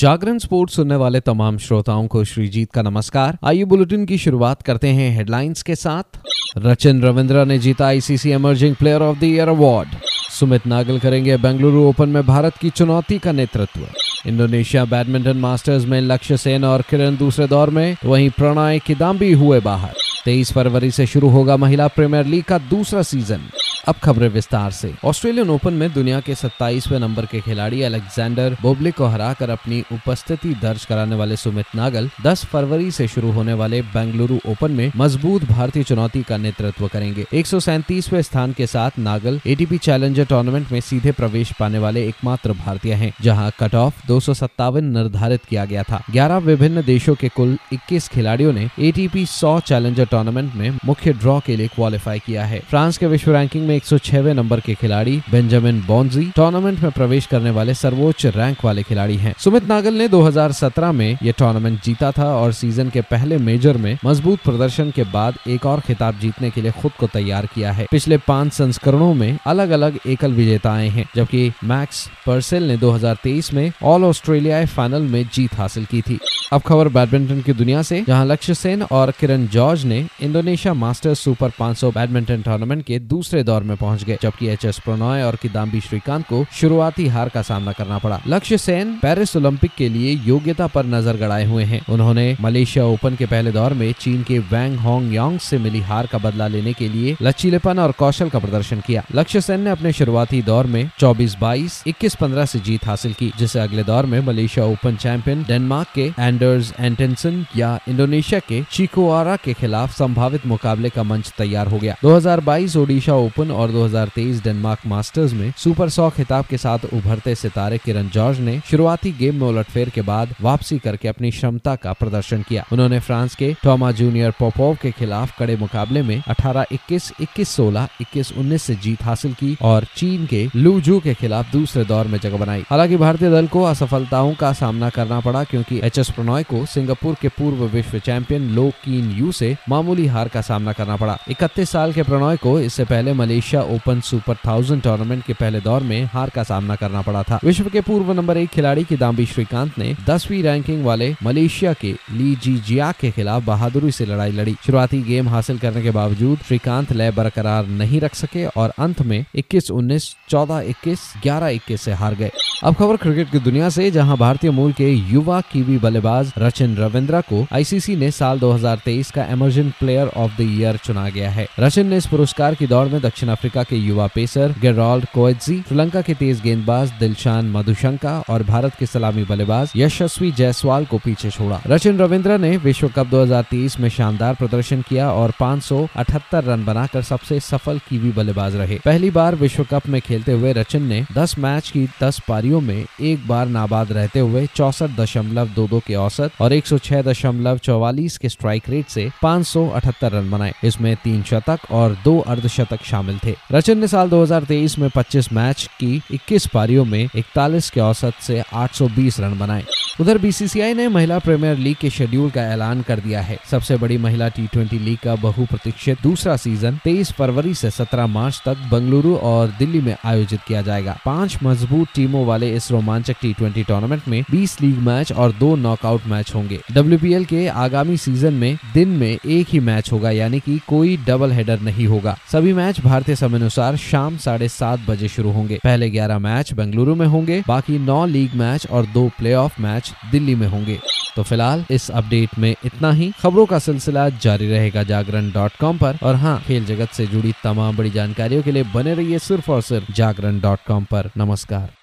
जागरण sports सुनने वाले तमाम श्रोताओं को श्रीजीत का नमस्कार। आइए बुलेटिन की शुरुआत करते हैं हेडलाइंस के साथ। रचिन रविंद्र ने जीता ICC emerging player of the year award Sumit Nagal करेंगे बेंगलुरु ओपन में भारत की चुनौती का नेतृत्व। इंडोनेशिया बैडमिंटन मास्टर्स में लक्ष्य सेन और किरण दूसरे दौर में तो वहीं प्रणय किदाम्बी हुए बाहर। तेईस फरवरी से शुरू होगा महिला प्रीमियर लीग का दूसरा सीज़न। अब खबरें विस्तार से। ऑस्ट्रेलियन ओपन में दुनिया के 27वें नंबर के खिलाड़ी अलेक्जेंडर बोबलिक को हराकर अपनी उपस्थिति दर्ज कराने वाले सुमित नागल 10 फरवरी से शुरू होने वाले बेंगलुरु ओपन में मज़बूत भारतीय चुनौती का नेतृत्व करेंगे। एक स्थान के साथ नागल एटीपी चैलेंजर टूर्नामेंट में सीधे प्रवेश पाने वाले एकमात्र भारतीय है, जहाँ कट ऑफ़ दो सौ सत्तावन निर्धारित किया गया था। ग्यारह विभिन्न देशों के कुल इक्कीस खिलाड़ियों ने एटीपी सौ चैलेंजर टूर्नामेंट में मुख्य ड्रॉ के लिए क्वालिफाई किया है। फ्रांस के विश्व रैंकिंग में एक नंबर के खिलाड़ी बेंजामिन बॉन्जी टूर्नामेंट में प्रवेश करने वाले सर्वोच्च रैंक वाले खिलाड़ी हैं। सुमित नागल ने 2017 में यह टूर्नामेंट जीता था और सीज़न के पहले मेजर में मज़बूत प्रदर्शन के बाद एक और खिताब जीतने के लिए खुद को तैयार किया है। पिछले पाँच संस्करणों में अलग अलग एकल विजेता आए हैं, जबकि मैक्स पर्सेल ने 2023 में ऑल ऑस्ट्रेलिया फाइनल में जीत हासिल की थी। अब खबर बैडमिंटन की दुनिया से, जहाँ लक्ष्य सेन और किरण जॉर्ज ने Indonesia Masters super 500 badminton tournament के दूसरे दौर में पहुँच गए, जबकि एच एस प्रणॉय और किदाम्बी श्रीकांत को शुरुआती हार का सामना करना पड़ा। लक्ष्य सेन पेरिस ओलंपिक के लिए योग्यता पर नज़र गड़ाए हुए हैं। उन्होंने मलेशिया ओपन के पहले दौर में चीन के वैंग होंग यांग से मिली हार का बदला लेने के लिए लचीलेपन और कौशल का प्रदर्शन किया। लक्ष्य सेन ने अपने शुरुआती दौर में चौबीस बाईस, इक्कीस पंद्रह से जीत हासिल की, जिसे अगले दौर में मलेशिया ओपन चैंपियन डेनमार्क के एंडर्स एंटेंसन या इंडोनेशिया के चिकोआरा के खिलाफ संभावित मुकाबले का मंच तैयार हो गया। 2022 ओडिशा ओपन और 2023 डेनमार्क मास्टर्स में सुपर सौ खिताब के साथ उभरते सितारे किरण जॉर्ज ने शुरुआती गेम में उलटफेर के बाद वापसी करके अपनी क्षमता का प्रदर्शन किया। उन्होंने फ्रांस के टॉमा जूनियर पोपोव के खिलाफ कड़े मुकाबले में 18 21 21 16 21 19 से जीत हासिल की और चीन के लूजू के खिलाफ दूसरे दौर में जगह बनाई। हालाँकि भारतीय दल को असफलताओं का सामना करना पड़ा क्योंकि एच एस प्रणॉय को सिंगापुर के पूर्व विश्व चैंपियन लो कीन यू से मामूली हार का सामना करना पड़ा। इकतीस साल के प्रणॉय को इससे पहले Malaysia Open super thousand tournament के पहले दौर में हार का सामना करना पड़ा था। विश्व के पूर्व नंबर एक खिलाड़ी किदाम्बी श्रीकांत ने दसवीं रैंकिंग वाले मलेशिया के ली जी जिया के खिलाफ बहादुरी से लड़ाई लड़ी। शुरुआती गेम हासिल करने के बावजूद श्रीकांत लय बरकरार नहीं रख सके और अंत में इक्कीस उन्नीस, चौदह इक्कीस, ग्यारह इक्कीस ऐसी हार गए। अब खबर क्रिकेट की दुनिया से, जहाँ भारतीय मूल के युवा कीवी बल्लेबाज रचिन रविंद्रा को आईसीसी ने साल 2023 का emergent player of the year चुना गया है। रचिन ने इस पुरस्कार की दौड़ में दक्षिण अफ्रीका के युवा पेसर गेरॉल्ड कोएजी श्रीलंका के तेज गेंदबाज दिलशान मधुशंका और भारत के सलामी बल्लेबाज यशस्वी जायसवाल को पीछे छोड़ा। रचिन रविंद्र ने विश्व कप 2023 में शानदार प्रदर्शन किया और 578 रन बनाकर सबसे सफल कीवी बल्लेबाज रहे। पहली बार विश्व कप में खेलते हुए रचिन ने 10 मैच की 10 पारियों में एक बार नाबाद रहते हुए चौसठ दशमलव दो दो के औसत और एक सौ छह दशमलव चौवालीस के स्ट्राइक रेट से 578 रन बनाए। इसमें तीन शतक और दो अर्धशतक शामिल थे। रचिन ने साल 2023 में 25 मैच की 21 पारियों में 41 के औसत से 820 रन बनाए। उधर बीसीसीआई ने महिला प्रीमियर लीग के शेड्यूल का ऐलान कर दिया है। सबसे बड़ी महिला टी ट्वेंटी लीग का बहुप्रतीक्षित दूसरा सीज़न 23 फरवरी से 17 मार्च तक बंगलुरु और दिल्ली में आयोजित किया जाएगा। पाँच मज़बूत टीमों वाले इस रोमांचक टी ट्वेंटी टूर्नामेंट में 20 लीग मैच और दो नॉकआउट मैच होंगे। डब्ल्यूपीएल के आगामी सीज़न में दिन में एक ही मैच होगा, यानी कि कोई डबल हेडर नहीं होगा। सभी मैच भारतीय समय अनुसार शाम साढ़े सात बजे शुरू होंगे। पहले ग्यारह मैच बेंगलुरु में होंगे, बाकी नौ लीग मैच और दो प्ले मैच दिल्ली में होंगे। तो फ़िलहाल इस अपडेट में इतना ही। खबरों का सिलसिला जारी रहेगा जागरण डॉट कॉम पर। और हाँ खेल जगत से जुड़ी तमाम बड़ी जानकारियों के लिए बने रहिए सिर्फ़ और सिर्फ़ जागरण डॉट कॉम पर। नमस्कार।